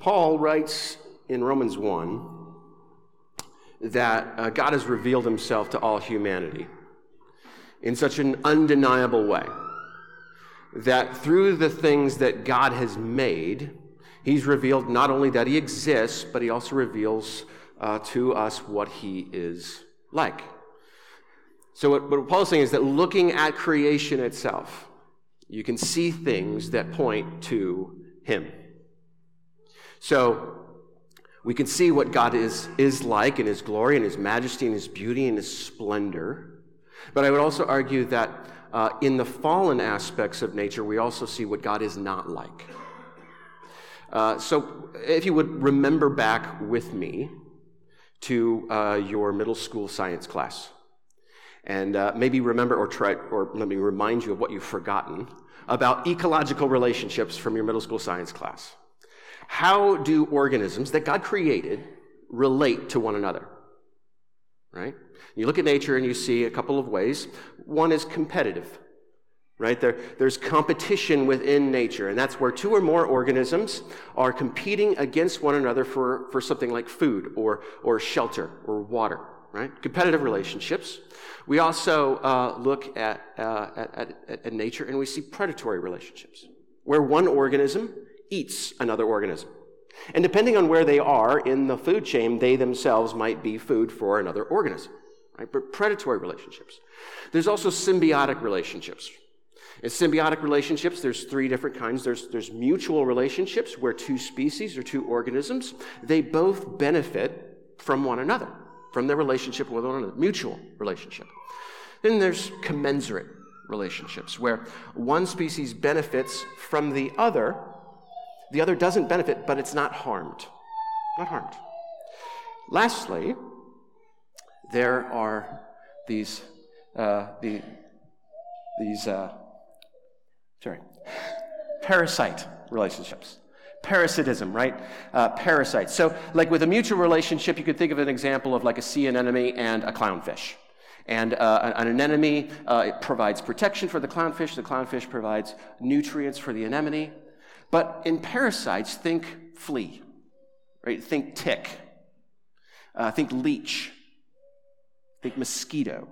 Paul writes in Romans 1 that uh, God has revealed himself to all humanity in such an undeniable way that through the things that God has made, he's revealed not only that he exists, but he also reveals uh, to us what he is like. So, what, what Paul is saying is that looking at creation itself, you can see things that point to him. So, we can see what God is, is like in his glory and his majesty and his beauty and his splendor. But I would also argue that uh, in the fallen aspects of nature, we also see what God is not like. Uh, so, if you would remember back with me to uh, your middle school science class, and uh, maybe remember or try, or let me remind you of what you've forgotten about ecological relationships from your middle school science class. How do organisms that God created relate to one another? Right? You look at nature and you see a couple of ways. One is competitive, right? There, there's competition within nature, and that's where two or more organisms are competing against one another for, for something like food or, or shelter or water, right? Competitive relationships. We also uh, look at, uh, at, at, at nature and we see predatory relationships, where one organism eats another organism. And depending on where they are in the food chain, they themselves might be food for another organism. Right? But predatory relationships. There's also symbiotic relationships. In symbiotic relationships, there's three different kinds. There's, there's mutual relationships where two species or two organisms, they both benefit from one another, from their relationship with one another, mutual relationship. Then there's commensurate relationships where one species benefits from the other the other doesn't benefit, but it's not harmed. Not harmed. Lastly, there are these, uh, the, these, uh, sorry, parasite relationships. Parasitism, right? Uh, parasites. So, like with a mutual relationship, you could think of an example of like a sea anemone and a clownfish. And uh, an anemone uh, provides protection for the clownfish. The clownfish provides nutrients for the anemone. But in parasites, think flea, right? Think tick, uh, think leech, think mosquito,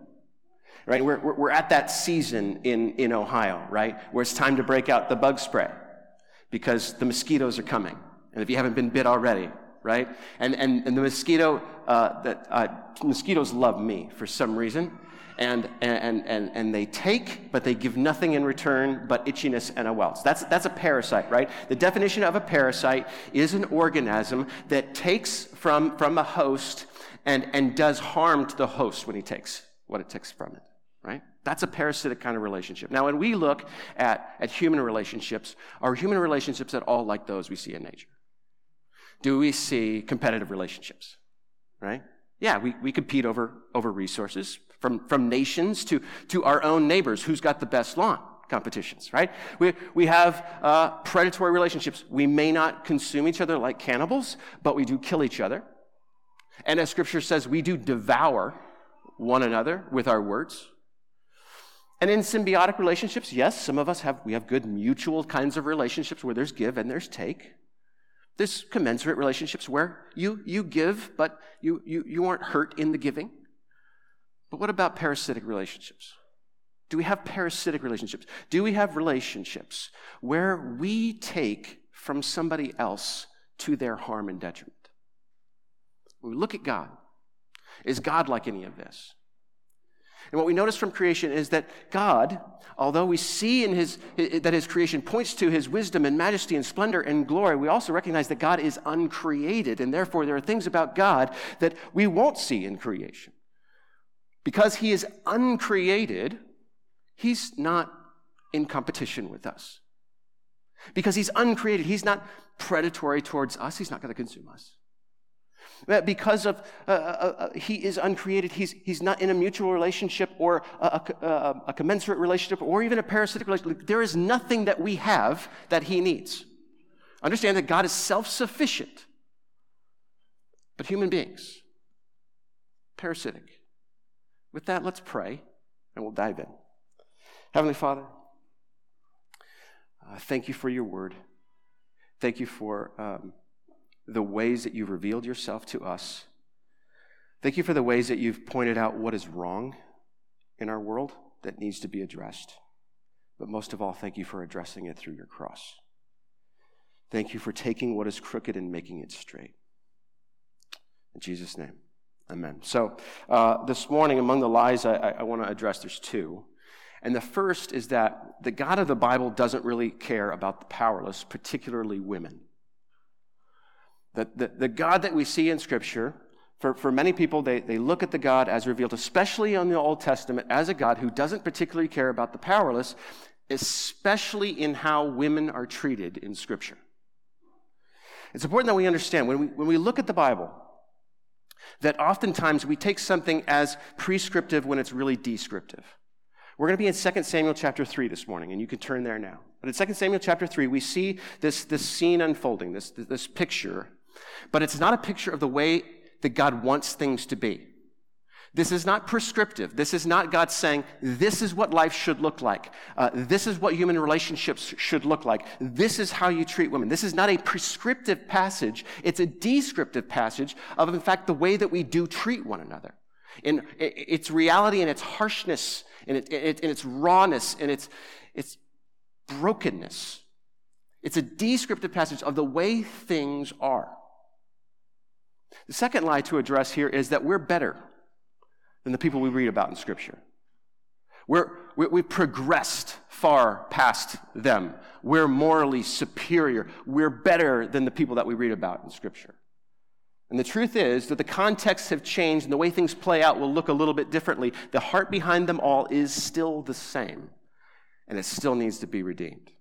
right? We're, we're at that season in, in Ohio, right? Where it's time to break out the bug spray because the mosquitoes are coming. And if you haven't been bit already, right? And, and, and the mosquito, uh, that, uh, mosquitoes love me for some reason and, and, and, and they take, but they give nothing in return but itchiness and a welt. That's, that's a parasite, right? The definition of a parasite is an organism that takes from, from a host and, and does harm to the host when he takes what it takes from it, right? That's a parasitic kind of relationship. Now, when we look at, at human relationships, are human relationships at all like those we see in nature? Do we see competitive relationships, right? Yeah, we, we compete over, over resources from, from nations to, to our own neighbors. Who's got the best lawn? Competitions, right? We, we have uh, predatory relationships. We may not consume each other like cannibals, but we do kill each other. And as scripture says, we do devour one another with our words. And in symbiotic relationships, yes, some of us have, we have good mutual kinds of relationships where there's give and there's take. There's commensurate relationships where you, you give, but you, you, you aren't hurt in the giving. But what about parasitic relationships? Do we have parasitic relationships? Do we have relationships where we take from somebody else to their harm and detriment? When we look at God, is God like any of this? And what we notice from creation is that God, although we see in his, that his creation points to his wisdom and majesty and splendor and glory, we also recognize that God is uncreated, and therefore there are things about God that we won't see in creation. Because he is uncreated, he's not in competition with us. Because he's uncreated, he's not predatory towards us, he's not going to consume us. Because of uh, uh, uh, he is uncreated, he's, he's not in a mutual relationship or a, a, a commensurate relationship or even a parasitic relationship. There is nothing that we have that he needs. Understand that God is self sufficient. But human beings, parasitic. With that, let's pray and we'll dive in. Heavenly Father, uh, thank you for your word. Thank you for um, the ways that you've revealed yourself to us. Thank you for the ways that you've pointed out what is wrong in our world that needs to be addressed. But most of all, thank you for addressing it through your cross. Thank you for taking what is crooked and making it straight. In Jesus' name, amen. So, uh, this morning, among the lies I, I, I want to address, there's two. And the first is that the God of the Bible doesn't really care about the powerless, particularly women. That the, the God that we see in Scripture, for, for many people, they, they look at the God as revealed, especially in the Old Testament, as a God who doesn't particularly care about the powerless, especially in how women are treated in Scripture. It's important that we understand when we, when we look at the Bible, that oftentimes we take something as prescriptive when it's really descriptive. We're going to be in 2 Samuel chapter 3 this morning, and you can turn there now. But in 2 Samuel chapter 3, we see this, this scene unfolding, this, this picture. But it's not a picture of the way that God wants things to be. This is not prescriptive. This is not God saying, this is what life should look like. Uh, this is what human relationships should look like. This is how you treat women. This is not a prescriptive passage. It's a descriptive passage of, in fact, the way that we do treat one another. In its reality and its harshness, in, it, in its rawness, and its, its brokenness. It's a descriptive passage of the way things are. The second lie to address here is that we're better than the people we read about in Scripture. We're, we, have progressed far past them. We're morally superior. We're better than the people that we read about in Scripture. And the truth is that the contexts have changed and the way things play out will look a little bit differently. The heart behind them all is still the same, and it still needs to be redeemed.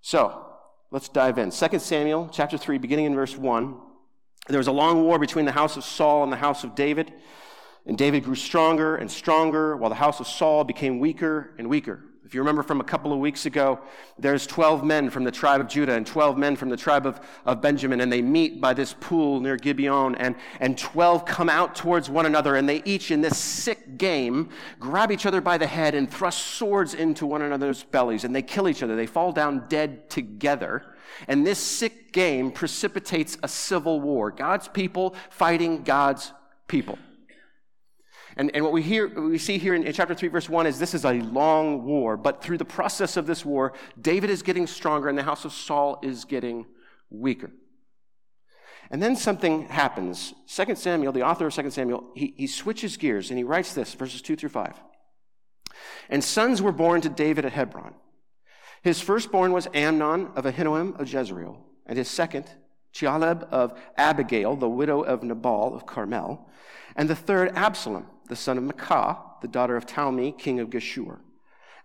So, let's dive in. 2 Samuel chapter 3, beginning in verse 1. There was a long war between the house of Saul and the house of David. And David grew stronger and stronger, while the house of Saul became weaker and weaker. If you remember from a couple of weeks ago, there's 12 men from the tribe of Judah and 12 men from the tribe of, of Benjamin, and they meet by this pool near Gibeon, and, and 12 come out towards one another, and they each, in this sick game, grab each other by the head and thrust swords into one another's bellies, and they kill each other. They fall down dead together. And this sick game precipitates a civil war God's people fighting God's people. And, and what we, hear, we see here in, in chapter 3, verse 1 is this is a long war, but through the process of this war, David is getting stronger and the house of Saul is getting weaker. And then something happens. 2 Samuel, the author of 2 Samuel, he, he switches gears and he writes this, verses 2 through 5. And sons were born to David at Hebron. His firstborn was Amnon of Ahinoam of Jezreel, and his second, Chileab of Abigail, the widow of Nabal of Carmel, and the third, Absalom, the son of Maacah, the daughter of Talmai, king of Geshur,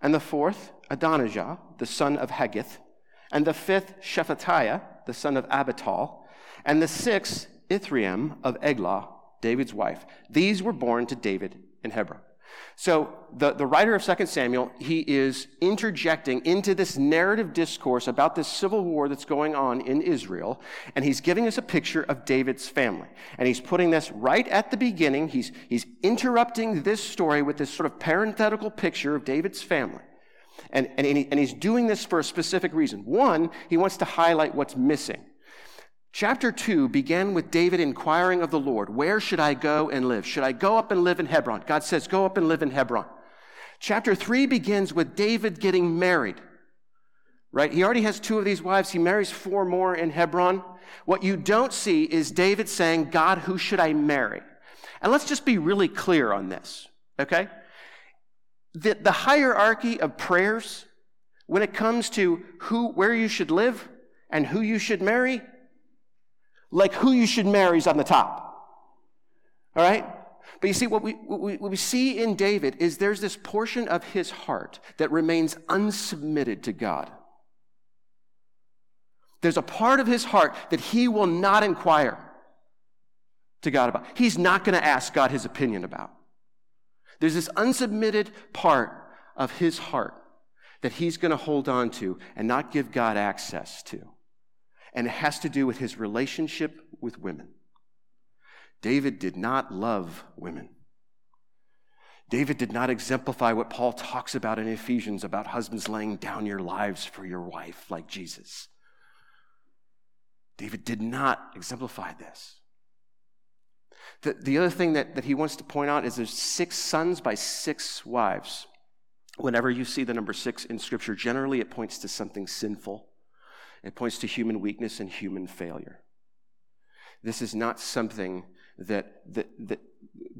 and the fourth, Adonijah, the son of Haggith, and the fifth, Shephatiah, the son of Abital, and the sixth, Ithream of Eglah, David's wife. These were born to David in Hebron. So the, the writer of 2 Samuel, he is interjecting into this narrative discourse about this civil war that's going on in Israel, and he's giving us a picture of David's family. And he's putting this right at the beginning. He's, he's interrupting this story with this sort of parenthetical picture of David's family. And, and, he, and he's doing this for a specific reason. One, he wants to highlight what's missing. Chapter 2 began with David inquiring of the Lord, Where should I go and live? Should I go up and live in Hebron? God says, Go up and live in Hebron. Chapter 3 begins with David getting married. Right? He already has two of these wives. He marries four more in Hebron. What you don't see is David saying, God, who should I marry? And let's just be really clear on this, okay? The, the hierarchy of prayers, when it comes to who, where you should live and who you should marry, like who you should marry is on the top. All right? But you see, what we, what we, we see in David is there's this portion of his heart that remains unsubmitted to God. There's a part of his heart that he will not inquire to God about. He's not going to ask God his opinion about. There's this unsubmitted part of his heart that he's going to hold on to and not give God access to and it has to do with his relationship with women. David did not love women. David did not exemplify what Paul talks about in Ephesians about husbands laying down your lives for your wife, like Jesus. David did not exemplify this. The, the other thing that, that he wants to point out is there's six sons by six wives. Whenever you see the number six in Scripture, generally it points to something sinful. It points to human weakness and human failure. This is not something that, that, that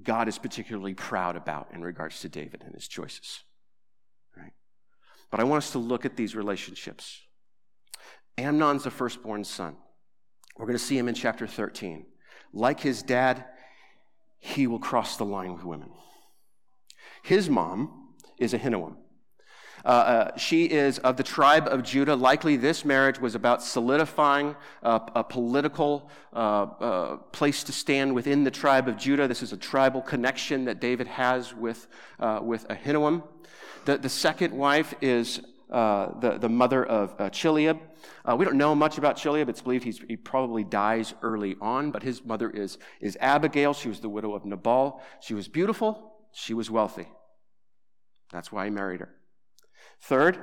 God is particularly proud about in regards to David and his choices. Right? But I want us to look at these relationships. Amnon's the firstborn son. We're going to see him in chapter 13. Like his dad, he will cross the line with women. His mom is Ahinoam. Uh, uh, she is of the tribe of Judah. Likely, this marriage was about solidifying uh, a political uh, uh, place to stand within the tribe of Judah. This is a tribal connection that David has with, uh, with Ahinoam. The, the second wife is the, the mother of Chileab. we don't know much about Chileab. It's believed he probably dies early on, but his mother is, is Abigail. She was the widow of Nabal. She was beautiful. She was wealthy. That's why he married her. Third,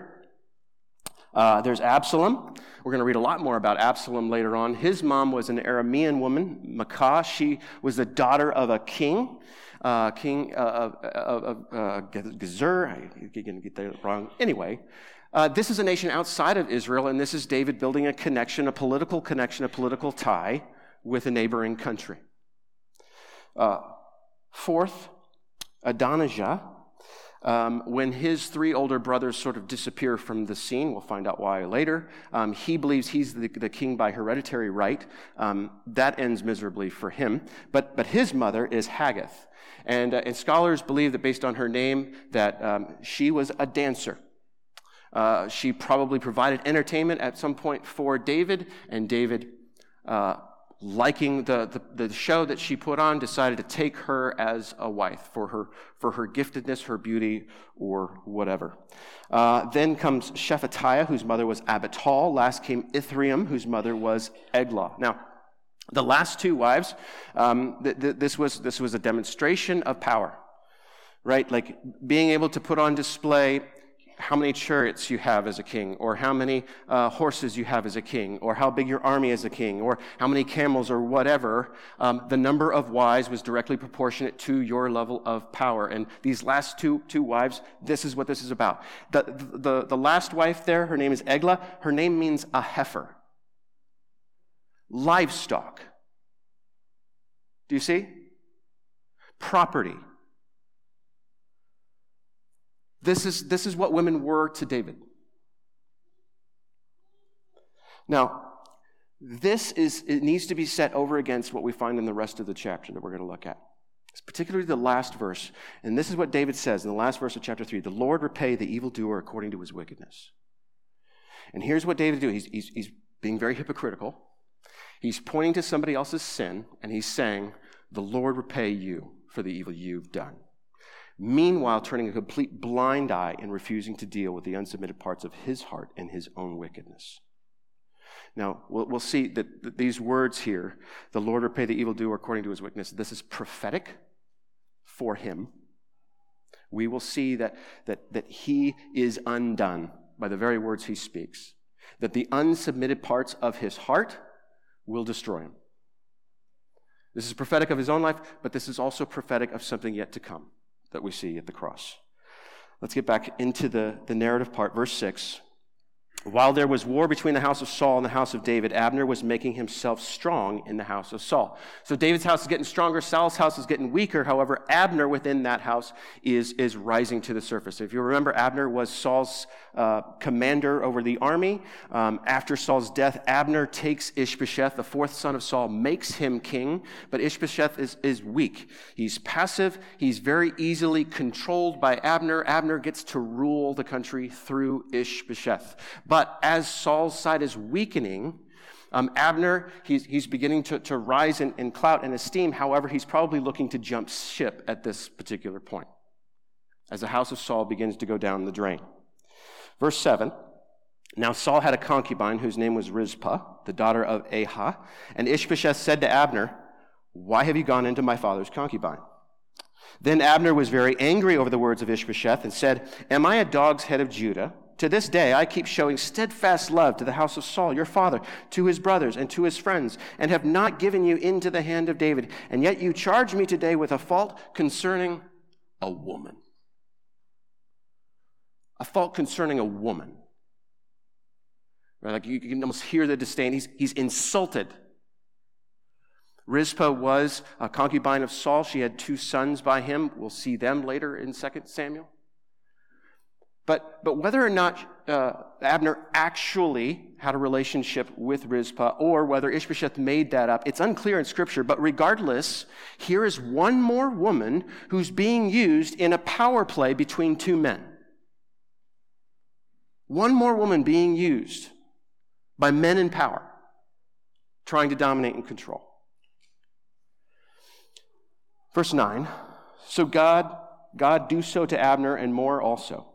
uh, there's Absalom. We're going to read a lot more about Absalom later on. His mom was an Aramean woman, Maacah. She was the daughter of a king, uh, king of uh, uh, uh, Gezer. I'm going to get that wrong. Anyway, uh, this is a nation outside of Israel, and this is David building a connection, a political connection, a political tie with a neighboring country. fourth, Adonijah. Um, when his three older brothers sort of disappear from the scene, we'll find out why later, um, he believes he's the, the, king by hereditary right. Um, that ends miserably for him. But, but his mother is Haggith. And, uh, and scholars believe that based on her name, that um, she was a dancer. Uh, she probably provided entertainment at some point for David, and David uh, liking the, the, the, show that she put on, decided to take her as a wife for her, for her giftedness, her beauty, or whatever. Uh, then comes Shephatiah, whose mother was Abital. Last came Ithream, whose mother was Eglah. Now, the last two wives, um, th- th- this, was, this was a demonstration of power, right? Like being able to put on display how many chariots you have as a king, or how many uh, horses you have as a king, or how big your army is a king, or how many camels, or whatever, um, the number of wives was directly proportionate to your level of power. And these last two, two wives, this is what this is about. The, the, the last wife there, her name is Eglah. Her name means a heifer, livestock. Do you see? Property. This is, this is what women were to David. Now, this is, it needs to be set over against what we find in the rest of the chapter that we're going to look at. It's particularly the last verse. And this is what David says in the last verse of chapter 3 The Lord repay the evildoer according to his wickedness. And here's what David do he's, he's, he's being very hypocritical. He's pointing to somebody else's sin, and he's saying, The Lord repay you for the evil you've done meanwhile turning a complete blind eye and refusing to deal with the unsubmitted parts of his heart and his own wickedness. Now, we'll, we'll see that these words here, the Lord repay the evildoer according to his wickedness, this is prophetic for him. We will see that, that, that he is undone by the very words he speaks, that the unsubmitted parts of his heart will destroy him. This is prophetic of his own life, but this is also prophetic of something yet to come that we see at the cross. Let's get back into the, the narrative part. Verse 6. While there was war between the house of Saul and the house of David, Abner was making himself strong in the house of Saul. So David's house is getting stronger, Saul's house is getting weaker. However, Abner within that house is, is rising to the surface. If you remember, Abner was Saul's uh, commander over the army. Um, after Saul's death, Abner takes Ishbosheth, the fourth son of Saul, makes him king, but Ishbosheth is, is weak. He's passive, he's very easily controlled by Abner. Abner gets to rule the country through Ishbosheth. But as Saul's side is weakening, um, Abner, he's, he's beginning to, to rise in, in clout and esteem. However, he's probably looking to jump ship at this particular point as the house of Saul begins to go down the drain. Verse 7 Now Saul had a concubine whose name was Rizpah, the daughter of Aiah. And Ishbosheth said to Abner, Why have you gone into my father's concubine? Then Abner was very angry over the words of Ishbosheth and said, Am I a dog's head of Judah? To this day, I keep showing steadfast love to the house of Saul, your father, to his brothers, and to his friends, and have not given you into the hand of David. And yet you charge me today with a fault concerning a woman. A fault concerning a woman. Right? Like you can almost hear the disdain. He's, he's insulted. Rizpah was a concubine of Saul. She had two sons by him. We'll see them later in 2 Samuel. But, but whether or not uh, Abner actually had a relationship with Rizpah or whether Ishbosheth made that up, it's unclear in Scripture. But regardless, here is one more woman who's being used in a power play between two men. One more woman being used by men in power, trying to dominate and control. Verse 9 So God, God do so to Abner and more also.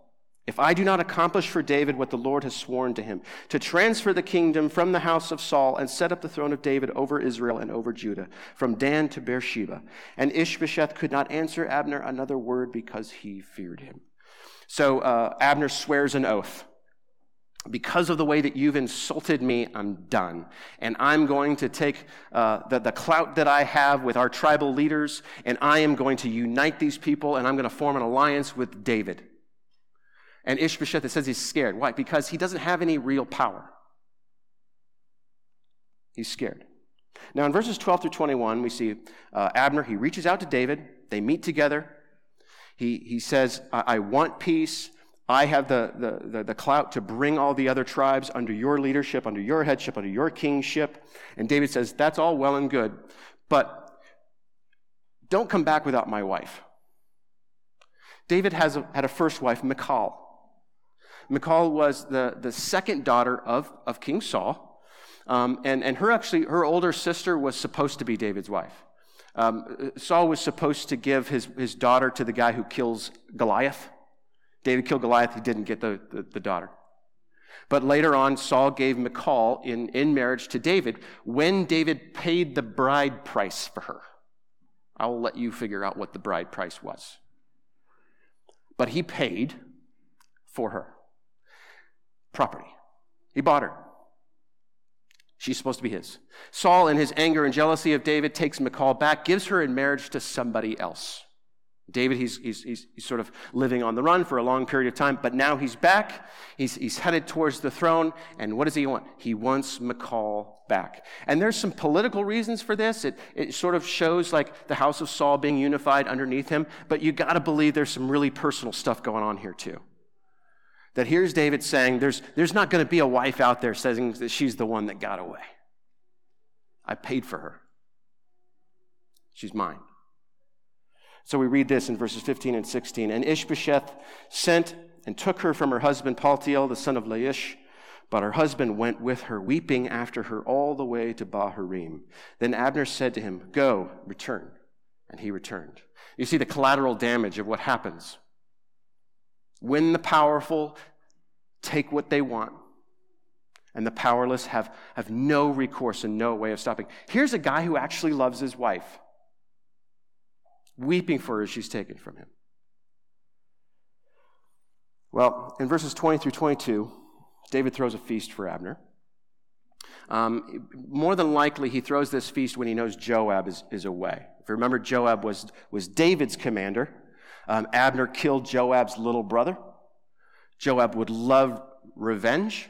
If I do not accomplish for David what the Lord has sworn to him, to transfer the kingdom from the house of Saul and set up the throne of David over Israel and over Judah, from Dan to Beersheba. And Ishbosheth could not answer Abner another word because he feared him. So uh, Abner swears an oath because of the way that you've insulted me, I'm done. And I'm going to take uh, the, the clout that I have with our tribal leaders, and I am going to unite these people, and I'm going to form an alliance with David. And Ishbosheth, says he's scared. Why? Because he doesn't have any real power. He's scared. Now, in verses 12 through 21, we see uh, Abner, he reaches out to David. They meet together. He, he says, I, I want peace. I have the, the, the, the, clout to bring all the other tribes under your leadership, under your headship, under your kingship. And David says, That's all well and good, but don't come back without my wife. David has a, had a first wife, Michal. Michal was the, the second daughter of, of King Saul. Um, and, and her actually, her older sister was supposed to be David's wife. Um, Saul was supposed to give his, his daughter to the guy who kills Goliath. David killed Goliath, he didn't get the, the, the daughter. But later on, Saul gave Michal in, in marriage to David when David paid the bride price for her. I will let you figure out what the bride price was. But he paid for her property. He bought her. She's supposed to be his. Saul, in his anger and jealousy of David, takes Michal back, gives her in marriage to somebody else. David, he's, he's, he's, he's, sort of living on the run for a long period of time, but now he's back. He's, he's headed towards the throne. And what does he want? He wants Michal back. And there's some political reasons for this. It, it sort of shows like the house of Saul being unified underneath him, but you got to believe there's some really personal stuff going on here too. That here's David saying, there's, there's not going to be a wife out there saying that she's the one that got away. I paid for her. She's mine. So we read this in verses 15 and 16. And Ishbosheth sent and took her from her husband Paltiel, the son of Laish. But her husband went with her, weeping after her all the way to Bahurim. Then Abner said to him, Go, return. And he returned. You see the collateral damage of what happens. When the powerful take what they want, and the powerless have, have no recourse and no way of stopping. Here's a guy who actually loves his wife weeping for her as she's taken from him. Well, in verses 20 through 22, David throws a feast for Abner. Um, more than likely, he throws this feast when he knows Joab is, is away. If you remember, Joab was, was David's commander. Um, Abner killed Joab's little brother. Joab would love revenge.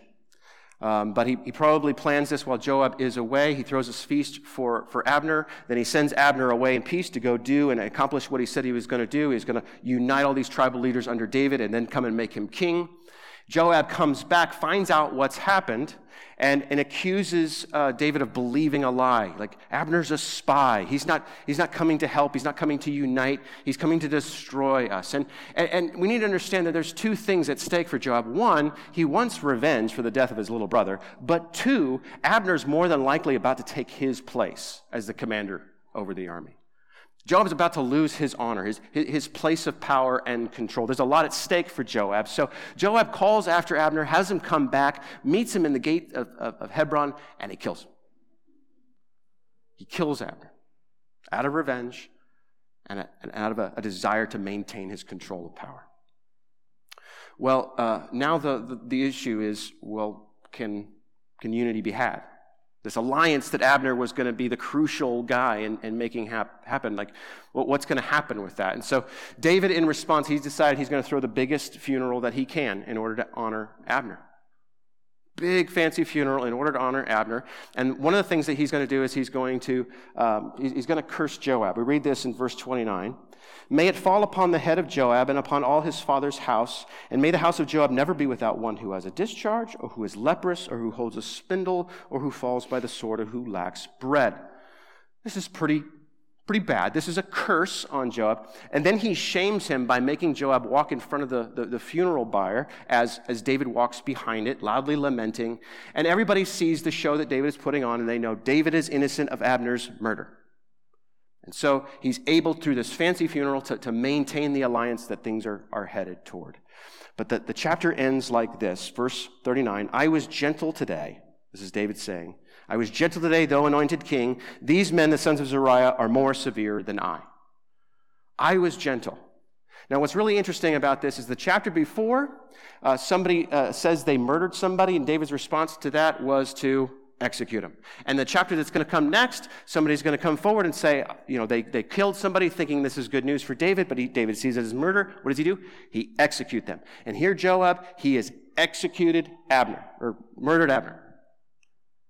Um, but he, he probably plans this while Joab is away. He throws his feast for, for Abner. Then he sends Abner away in peace to go do and accomplish what he said he was going to do. He's going to unite all these tribal leaders under David and then come and make him king. Joab comes back, finds out what's happened, and, and accuses uh, David of believing a lie. Like, Abner's a spy. He's not, he's not coming to help. He's not coming to unite. He's coming to destroy us. And, and, and we need to understand that there's two things at stake for Joab. One, he wants revenge for the death of his little brother. But two, Abner's more than likely about to take his place as the commander over the army. Joab is about to lose his honor, his, his place of power and control. There's a lot at stake for Joab. So Joab calls after Abner, has him come back, meets him in the gate of, of, of Hebron, and he kills him. He kills Abner out of revenge and, a, and out of a, a desire to maintain his control of power. Well, uh, now the, the, the issue is well, can, can unity be had? This alliance that Abner was going to be the crucial guy in, in making hap- happen. Like, what's going to happen with that? And so, David, in response, he's decided he's going to throw the biggest funeral that he can in order to honor Abner big fancy funeral in order to honor Abner. And one of the things that he's going to do is he's going to um, he's going to curse Joab. We read this in verse 29. May it fall upon the head of Joab and upon all his father's house, and may the house of Joab never be without one who has a discharge, or who is leprous, or who holds a spindle, or who falls by the sword, or who lacks bread. This is pretty pretty bad. This is a curse on Joab. And then he shames him by making Joab walk in front of the, the, the, funeral bier as, as David walks behind it, loudly lamenting. And everybody sees the show that David is putting on, and they know David is innocent of Abner's murder. And so he's able, through this fancy funeral, to, to maintain the alliance that things are, are headed toward. But the, the chapter ends like this verse 39 I was gentle today. This is David saying. I was gentle today, though anointed king. These men, the sons of Zeruiah, are more severe than I. I was gentle. Now, what's really interesting about this is the chapter before, uh, somebody uh, says they murdered somebody, and David's response to that was to execute him. And the chapter that's going to come next, somebody's going to come forward and say, you know, they, they killed somebody thinking this is good news for David, but he, David sees it as murder. What does he do? He execute them. And here Joab, he has executed Abner, or murdered Abner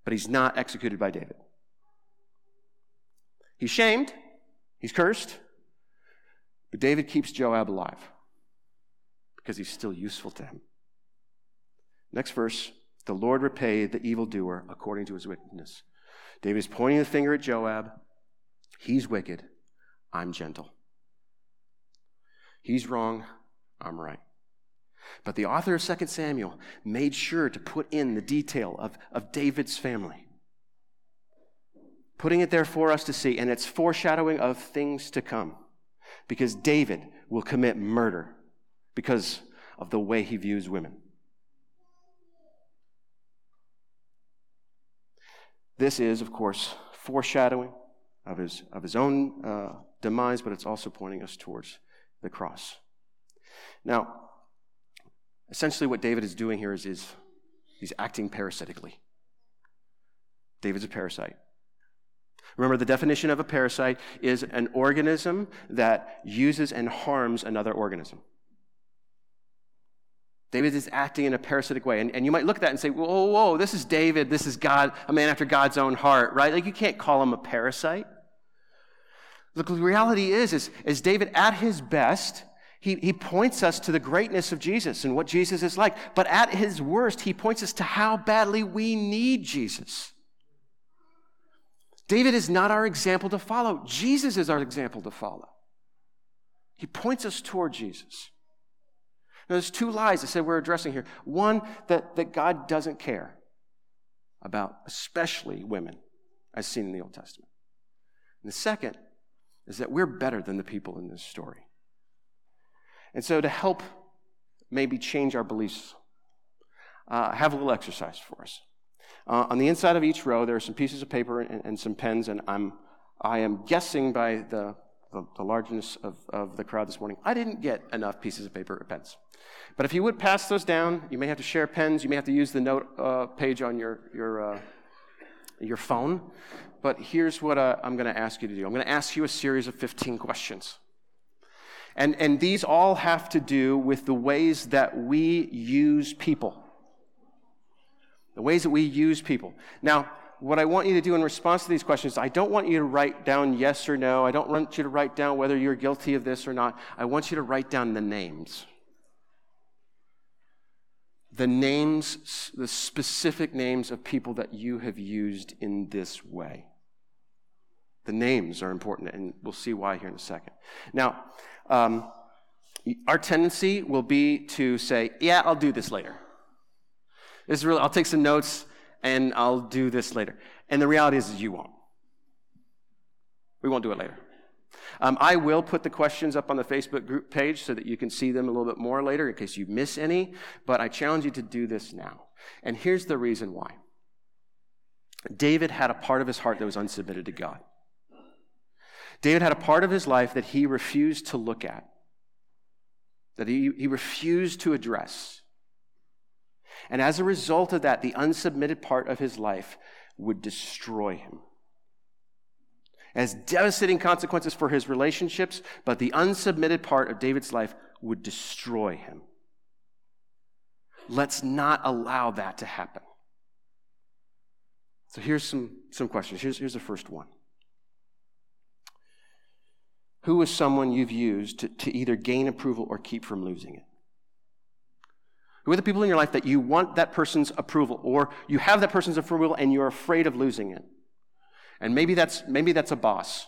but he's not executed by David. He's shamed, he's cursed, but David keeps Joab alive because he's still useful to him. Next verse the Lord repay the evildoer according to his wickedness. David is pointing the finger at Joab. He's wicked. I'm gentle. He's wrong. I'm right. But the author of 2 Samuel made sure to put in the detail of, of David's family, putting it there for us to see, and it's foreshadowing of things to come. Because David will commit murder because of the way he views women. This is, of course, foreshadowing of his, of his own uh, demise, but it's also pointing us towards the cross. Now, Essentially, what David is doing here is, is he's acting parasitically. David's a parasite. Remember, the definition of a parasite is an organism that uses and harms another organism. David is acting in a parasitic way. And, and you might look at that and say, whoa, whoa, this is David. This is God, a man after God's own heart, right? Like, you can't call him a parasite. Look, the reality is, is, is David at his best he, he points us to the greatness of Jesus and what Jesus is like. But at his worst, he points us to how badly we need Jesus. David is not our example to follow. Jesus is our example to follow. He points us toward Jesus. Now, there's two lies I said we're addressing here. One, that, that God doesn't care about especially women, as seen in the Old Testament. And the second is that we're better than the people in this story. And so, to help maybe change our beliefs, uh, I have a little exercise for us. Uh, on the inside of each row, there are some pieces of paper and, and some pens, and I'm, I am guessing by the, the, the, largeness of, of the crowd this morning, I didn't get enough pieces of paper or pens. But if you would pass those down, you may have to share pens, you may have to use the note uh, page on your, your, uh, your phone. But here's what uh, I'm going to ask you to do I'm going to ask you a series of 15 questions. And, and these all have to do with the ways that we use people. The ways that we use people. Now, what I want you to do in response to these questions, I don't want you to write down yes or no. I don't want you to write down whether you're guilty of this or not. I want you to write down the names. The names, the specific names of people that you have used in this way. The names are important, and we'll see why here in a second. Now, um, our tendency will be to say, yeah, I'll do this later. This is really, I'll take some notes and I'll do this later. And the reality is, is you won't. We won't do it later. Um, I will put the questions up on the Facebook group page so that you can see them a little bit more later in case you miss any, but I challenge you to do this now. And here's the reason why David had a part of his heart that was unsubmitted to God. David had a part of his life that he refused to look at, that he, he refused to address. And as a result of that, the unsubmitted part of his life would destroy him. As devastating consequences for his relationships, but the unsubmitted part of David's life would destroy him. Let's not allow that to happen. So here's some, some questions. Here's, here's the first one Who is someone you've used to, to either gain approval or keep from losing it? Who are the people in your life that you want that person's approval, or you have that person's approval and you're afraid of losing it? And maybe that's, maybe that's a boss.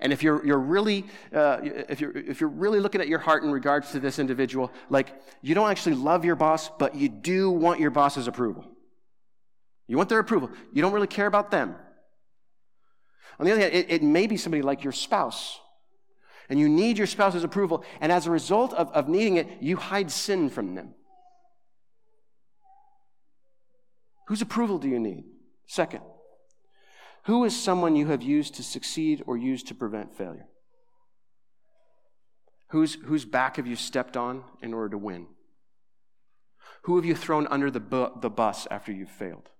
And if you're, you're really, uh, if, you're, if you're really looking at your heart in regards to this individual, like you don't actually love your boss, but you do want your boss's approval. You want their approval. You don't really care about them. On the other hand, it, it may be somebody like your spouse. And you need your spouse's approval. And as a result of, of needing it, you hide sin from them. Whose approval do you need? Second, who is someone you have used to succeed or used to prevent failure? Whose, whose back have you stepped on in order to win? Who have you thrown under the, bu- the bus after you've failed?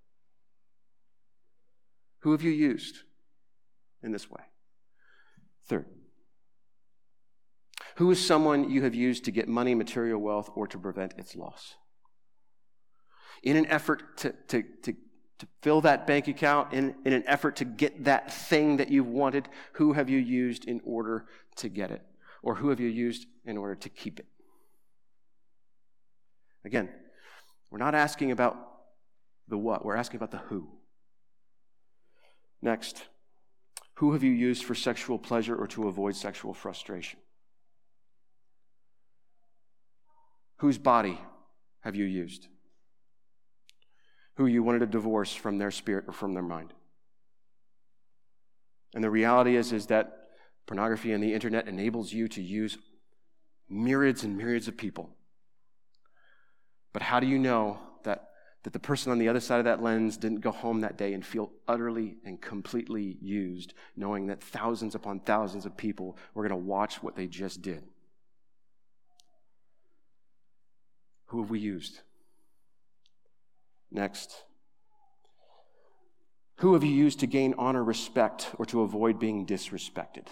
Who have you used in this way? Third, who is someone you have used to get money, material wealth, or to prevent its loss? In an effort to, to, to, to fill that bank account, in, in an effort to get that thing that you've wanted, who have you used in order to get it? Or who have you used in order to keep it? Again, we're not asking about the what, we're asking about the who. Next, who have you used for sexual pleasure or to avoid sexual frustration? Whose body have you used? Who you wanted to divorce from their spirit or from their mind? And the reality is, is that pornography and the internet enables you to use myriads and myriads of people. But how do you know that that the person on the other side of that lens didn't go home that day and feel utterly and completely used, knowing that thousands upon thousands of people were going to watch what they just did. Who have we used? Next. Who have you used to gain honor, respect, or to avoid being disrespected?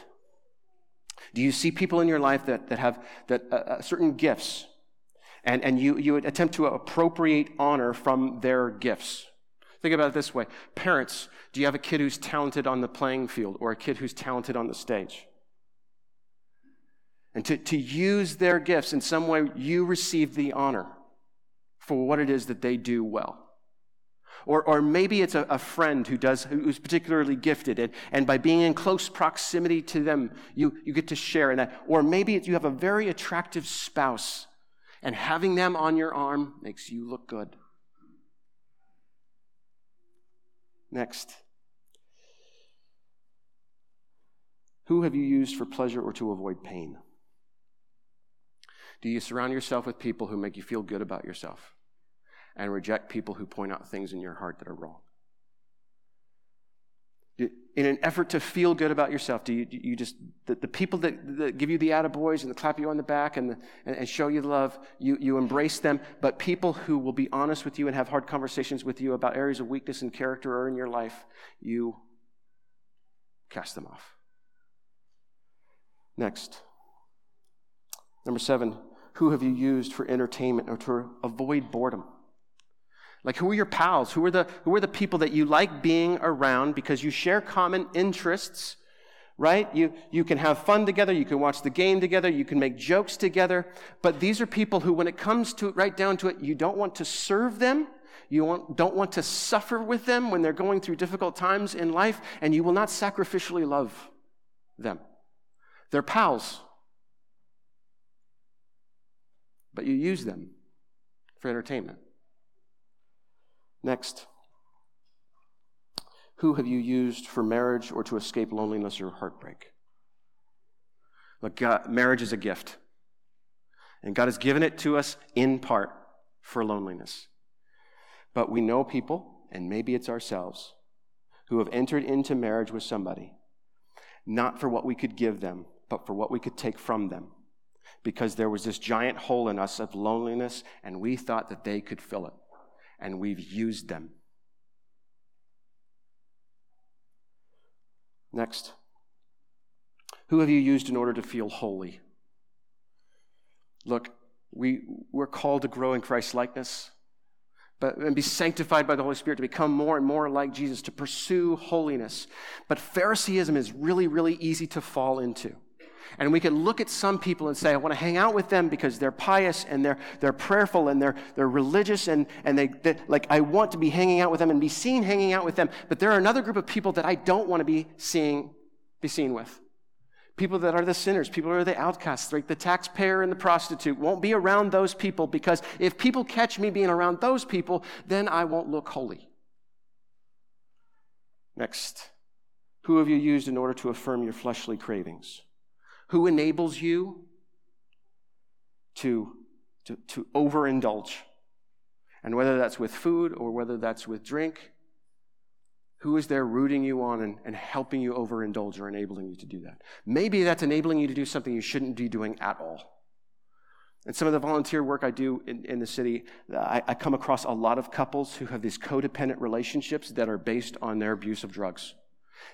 Do you see people in your life that, that have that, uh, uh certain gifts and, and you, you would attempt to appropriate honor from their gifts. Think about it this way Parents, do you have a kid who's talented on the playing field or a kid who's talented on the stage? And to, to use their gifts in some way, you receive the honor for what it is that they do well. Or, or maybe it's a, a friend who does, who's particularly gifted, and, and by being in close proximity to them, you, you get to share in that. Or maybe you have a very attractive spouse and having them on your arm makes you look good. Next. Who have you used for pleasure or to avoid pain? Do you surround yourself with people who make you feel good about yourself and reject people who point out things in your heart that are wrong? in an effort to feel good about yourself, do you, do you just, the, the, people that, that give you the attaboys and the clap you on the back and, the, and, and, show you love, you, you embrace them, but people who will be honest with you and have hard conversations with you about areas of weakness and character or in your life, you cast them off. Next. Number seven, who have you used for entertainment or to avoid boredom? Like, who are your pals? Who are, the, who are the people that you like being around because you share common interests, right? You, you can have fun together. You can watch the game together. You can make jokes together. But these are people who, when it comes to it, right down to it, you don't want to serve them. You want, don't want to suffer with them when they're going through difficult times in life, and you will not sacrificially love them. They're pals. But you use them for entertainment. Next. Who have you used for marriage or to escape loneliness or heartbreak? Look, God, marriage is a gift. And God has given it to us in part for loneliness. But we know people, and maybe it's ourselves, who have entered into marriage with somebody, not for what we could give them, but for what we could take from them. because there was this giant hole in us of loneliness, and we thought that they could fill it. And we've used them. Next. Who have you used in order to feel holy? Look, we, we're called to grow in Christ likeness but, and be sanctified by the Holy Spirit to become more and more like Jesus, to pursue holiness. But Phariseeism is really, really easy to fall into. And we can look at some people and say, I want to hang out with them because they're pious and they're, they're prayerful and they're, they're religious and, and they, they, like, I want to be hanging out with them and be seen hanging out with them. But there are another group of people that I don't want to be seeing, be seen with. People that are the sinners, people are the outcasts, like the taxpayer and the prostitute, won't be around those people because if people catch me being around those people, then I won't look holy. Next, who have you used in order to affirm your fleshly cravings? Who enables you to, to, to overindulge? And whether that's with food or whether that's with drink, who is there rooting you on and, and helping you overindulge or enabling you to do that? Maybe that's enabling you to do something you shouldn't be doing at all. And some of the volunteer work I do in, in the city, I, I come across a lot of couples who have these codependent relationships that are based on their abuse of drugs.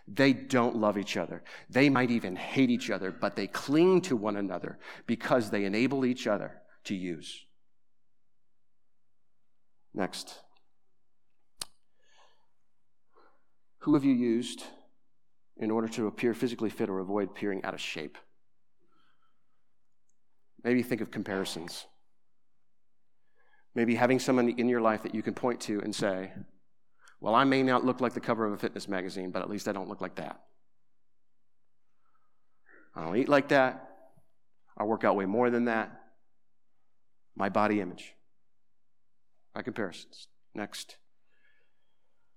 They don't love each other. They might even hate each other, but they cling to one another because they enable each other to use. Next. Who have you used in order to appear physically fit or avoid appearing out of shape? Maybe think of comparisons. Maybe having someone in your life that you can point to and say, Well, I may not look like the cover of a fitness magazine, but at least I don't look like that. I don't eat like that. I work out way more than that. My body image. By comparisons. Next.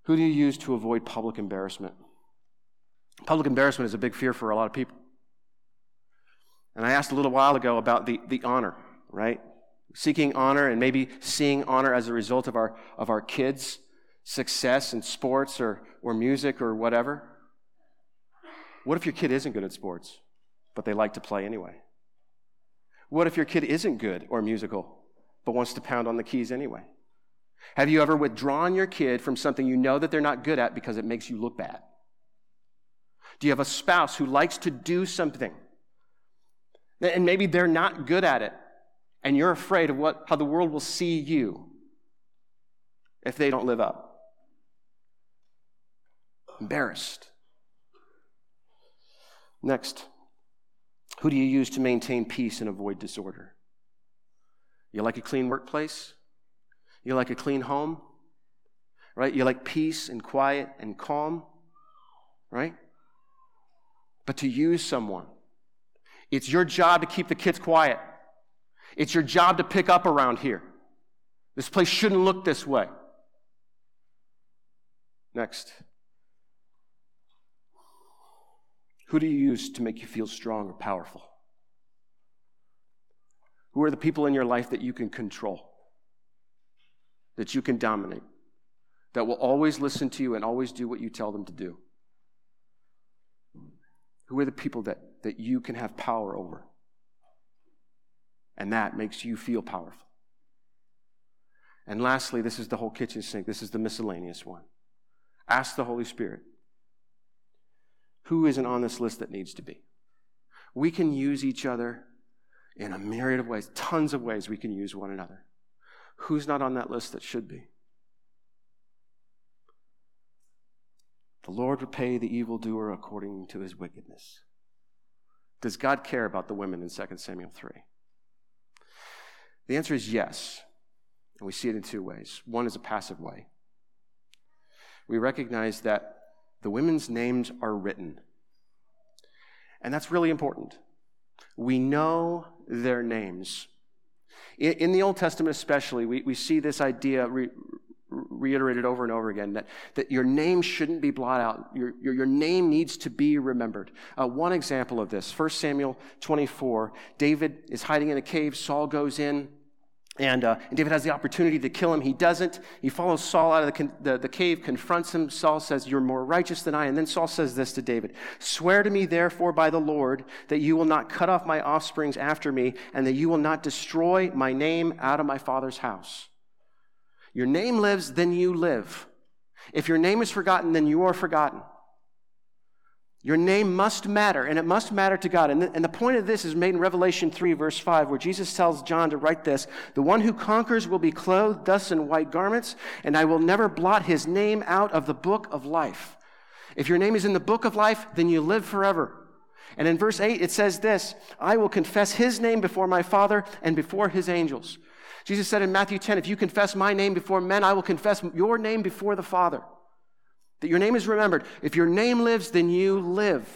Who do you use to avoid public embarrassment? Public embarrassment is a big fear for a lot of people. And I asked a little while ago about the, the honor, right? Seeking honor and maybe seeing honor as a result of our, of our kids' success in sports or, or music or whatever. What if your kid isn't good at sports, but they like to play anyway? What if your kid isn't good or musical, but wants to pound on the keys anyway? Have you ever withdrawn your kid from something you know that they're not good at because it makes you look bad? Do you have a spouse who likes to do something and maybe they're not good at it and you're afraid of what, how the world will see you if they don't live up? Embarrassed. Next, who do you use to maintain peace and avoid disorder? You like a clean workplace? You like a clean home? Right? You like peace and quiet and calm? Right? But to use someone, it's your job to keep the kids quiet. It's your job to pick up around here. This place shouldn't look this way. Next. Who do you use to make you feel strong or powerful? Who are the people in your life that you can control? that you can dominate, that will always listen to you and always do what you tell them to do? Who are the people that, that you can have power over? And that makes you feel powerful. And lastly, this is the whole kitchen sink. This is the miscellaneous one. Ask the Holy Spirit who isn't on this list that needs to be. We can use each other in a myriad of ways, tons of ways we can use one another. Who's not on that list that should be? The Lord repay the evildoer according to his wickedness. Does God care about the women in 2 Samuel 3? The answer is yes. And we see it in two ways. One is a passive way. We recognize that the women's names are written. And that's really important. We know their names. In, in the Old Testament, especially, we, we see this idea re, reiterated over and over again that, that your name shouldn't be blotted out. Your, your, your name needs to be remembered. Uh, one example of this 1 Samuel 24 David is hiding in a cave, Saul goes in. And, uh, and, David has the opportunity to kill him. He doesn't. He follows Saul out of the, the, the, cave, confronts him. Saul says, You're more righteous than I. And then Saul says this to David Swear to me, therefore, by the Lord, that you will not cut off my offsprings after me, and that you will not destroy my name out of my father's house. Your name lives, then you live. If your name is forgotten, then you are forgotten. Your name must matter, and it must matter to God. And the, and the, point of this is made in Revelation 3, verse 5, where Jesus tells John to write this The one who conquers will be clothed thus in white garments, and I will never blot his name out of the book of life. If your name is in the book of life, then you live forever. And in verse 8, it says this I will confess his name before my Father and before his angels. Jesus said in Matthew 10, If you confess my name before men, I will confess your name before the Father. That your name is remembered. If your name lives, then you live.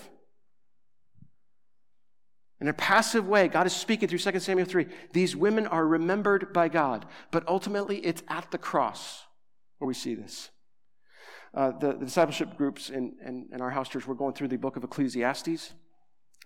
In a passive way, God is speaking through 2 Samuel 3. These women are remembered by God, but ultimately it's at the cross where we see this. Uh, the, the, discipleship groups in, in, in, our house church, we're going through the book of Ecclesiastes,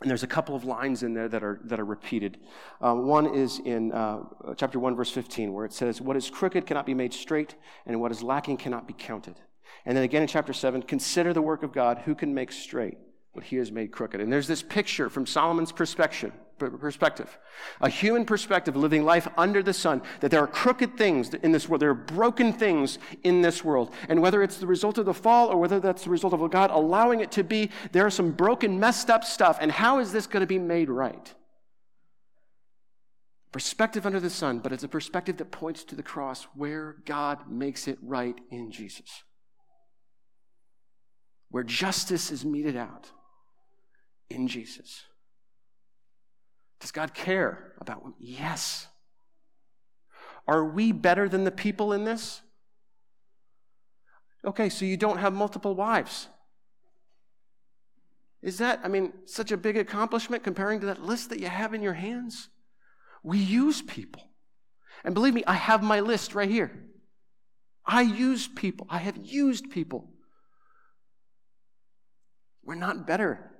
and there's a couple of lines in there that are, that are repeated. Uh, one is in uh, chapter 1, verse 15, where it says, What is crooked cannot be made straight, and what is lacking cannot be counted. And then again in chapter 7, consider the work of God, who can make straight what he has made crooked. And there's this picture from Solomon's perspective, perspective, a human perspective, living life under the sun, that there are crooked things in this world, there are broken things in this world. And whether it's the result of the fall or whether that's the result of God allowing it to be, there are some broken, messed up stuff. And how is this going to be made right? Perspective under the sun, but it's a perspective that points to the cross where God makes it right in Jesus where justice is meted out in Jesus. Does God care about women? Yes. Are we better than the people in this? Okay, so you don't have multiple wives. Is that, I mean, such a big accomplishment comparing to that list that you have in your hands? We use people. And believe me, I have my list right here. I use people. I have used people. We're not better.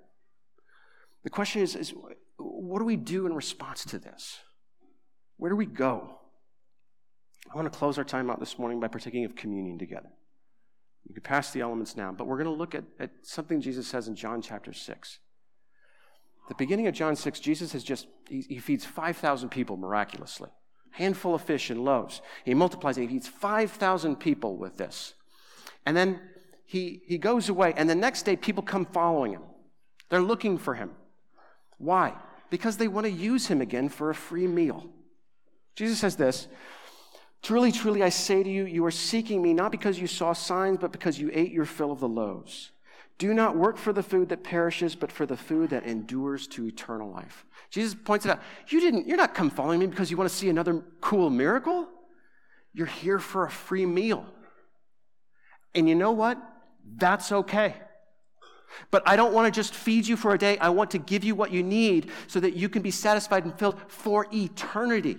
The question is, is what do we do in response to this? Where do we go? I want to close our time out this morning by partaking of communion together. You can pass the elements now, but we're going to look at, at something Jesus says in John chapter 6. the beginning of John 6, Jesus has just, he, he feeds 5,000 people miraculously. Handful of fish and loaves. He multiplies it. He feeds 5,000 people with this. And then he, he goes away, and the next day people come following him. They're looking for him. Why? Because they want to use him again for a free meal. Jesus says this Truly, truly, I say to you, you are seeking me not because you saw signs, but because you ate your fill of the loaves. Do not work for the food that perishes, but for the food that endures to eternal life. Jesus points it out. You didn't, you're not come following me because you want to see another cool miracle. You're here for a free meal. And you know what? That's okay. But I don't want to just feed you for a day. I want to give you what you need so that you can be satisfied and filled for eternity.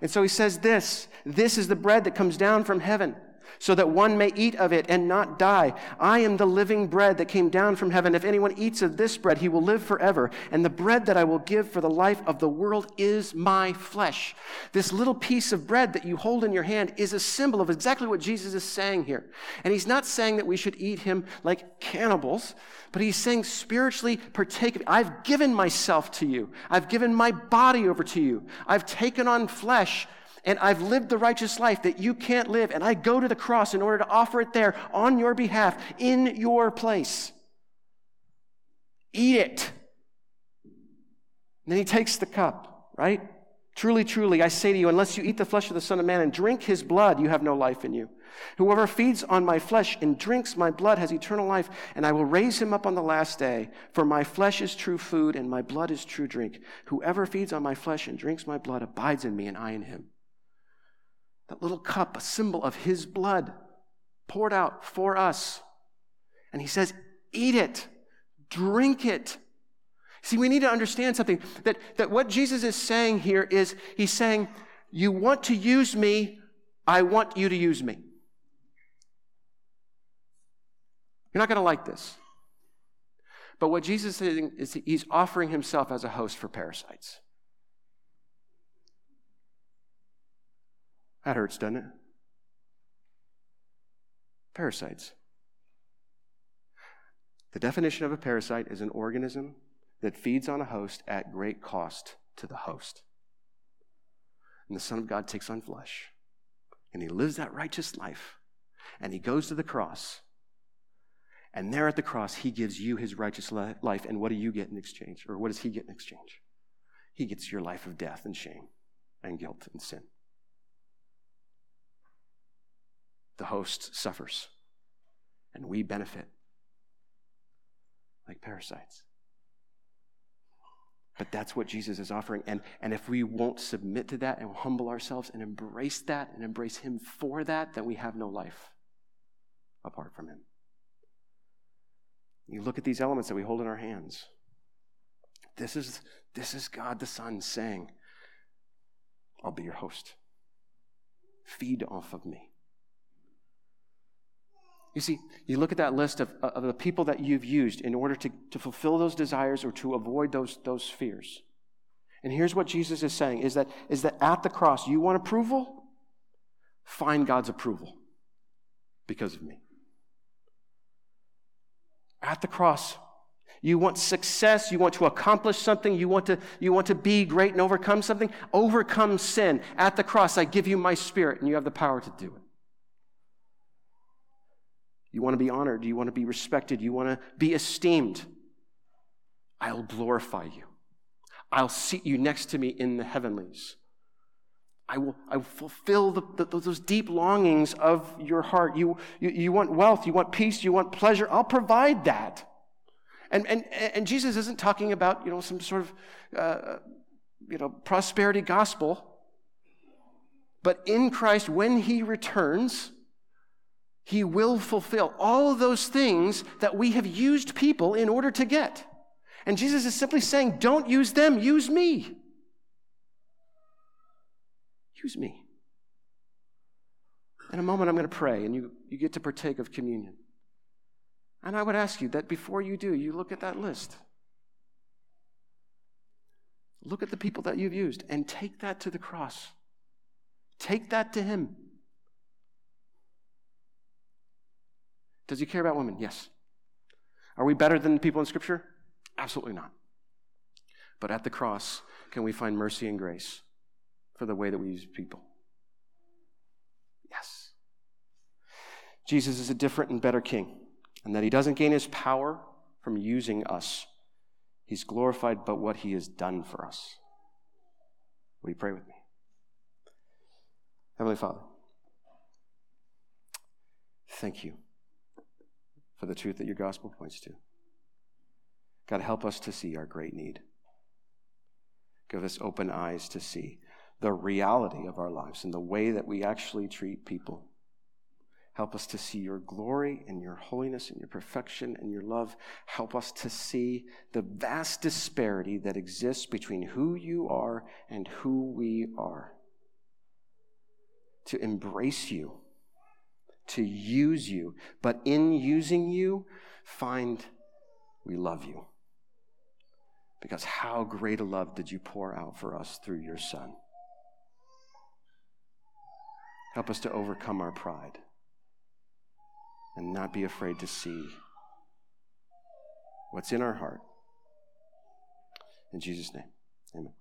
And so he says this this is the bread that comes down from heaven so that one may eat of it and not die. I am the living bread that came down from heaven. If anyone eats of this bread, he will live forever. And the bread that I will give for the life of the world is my flesh. This little piece of bread that you hold in your hand is a symbol of exactly what Jesus is saying here. And he's not saying that we should eat him like cannibals, but he's saying spiritually partake. I've given myself to you. I've given my body over to you. I've taken on flesh and I've lived the righteous life that you can't live, and I go to the cross in order to offer it there on your behalf, in your place. Eat it. And then he takes the cup, right? Truly, truly, I say to you, unless you eat the flesh of the Son of Man and drink his blood, you have no life in you. Whoever feeds on my flesh and drinks my blood has eternal life, and I will raise him up on the last day. For my flesh is true food, and my blood is true drink. Whoever feeds on my flesh and drinks my blood abides in me, and I in him. That little cup, a symbol of his blood poured out for us. And he says, Eat it, drink it. See, we need to understand something that, that what Jesus is saying here is he's saying, You want to use me, I want you to use me. You're not going to like this. But what Jesus is saying is he's offering himself as a host for parasites. That hurts, doesn't it? Parasites. The definition of a parasite is an organism that feeds on a host at great cost to the host. And the Son of God takes on flesh, and he lives that righteous life, and he goes to the cross. And there at the cross, he gives you his righteous life. And what do you get in exchange? Or what does he get in exchange? He gets your life of death and shame and guilt and sin. The host suffers, and we benefit like parasites. But that's what Jesus is offering. And, and if we won't submit to that and humble ourselves and embrace that and embrace Him for that, then we have no life apart from Him. You look at these elements that we hold in our hands. This is, this is God the Son saying, I'll be your host. Feed off of me. You see, you look at that list of, of the people that you've used in order to, to fulfill those desires or to avoid those, those fears. And here's what Jesus is saying is that, is that at the cross, you want approval? Find God's approval because of me. At the cross, you want success, you want to accomplish something, you want to, you want to be great and overcome something, overcome sin. At the cross, I give you my spirit, and you have the power to do it. You want to be honored, you want to be respected, you want to be esteemed. I'll glorify you. I'll seat you next to me in the heavenlies. I will, I will fulfill the, the, those deep longings of your heart. You, you, you want wealth, you want peace, you want pleasure. I'll provide that. And, and, and Jesus isn't talking about, you know, some sort of, uh, you know, prosperity gospel. But in Christ, when he returns, he will fulfill all of those things that we have used people in order to get. And Jesus is simply saying, don't use them, use me. Use me. In a moment, I'm going to pray, and you, you get to partake of communion. And I would ask you that before you do, you look at that list. Look at the people that you've used and take that to the cross. Take that to Him. Does He care about women? Yes. Are we better than the people in Scripture? Absolutely not. But at the cross, can we find mercy and grace for the way that we use people? Yes. Jesus is a different and better king and that he doesn't gain his power from using us. He's glorified by what he has done for us. Will you pray with me? Heavenly Father, thank you for the truth that your gospel points to. God, help us to see our great need. Give us open eyes to see the reality of our lives and the way that we actually treat people. Help us to see your glory and your holiness and your perfection and your love. Help us to see the vast disparity that exists between who you are and who we are. To embrace you, to use you, but in using you, find we love you. Because how great a love did you pour out for us through your Son? Help us to overcome our pride and not be afraid to see what's in our heart. In Jesus' name, amen.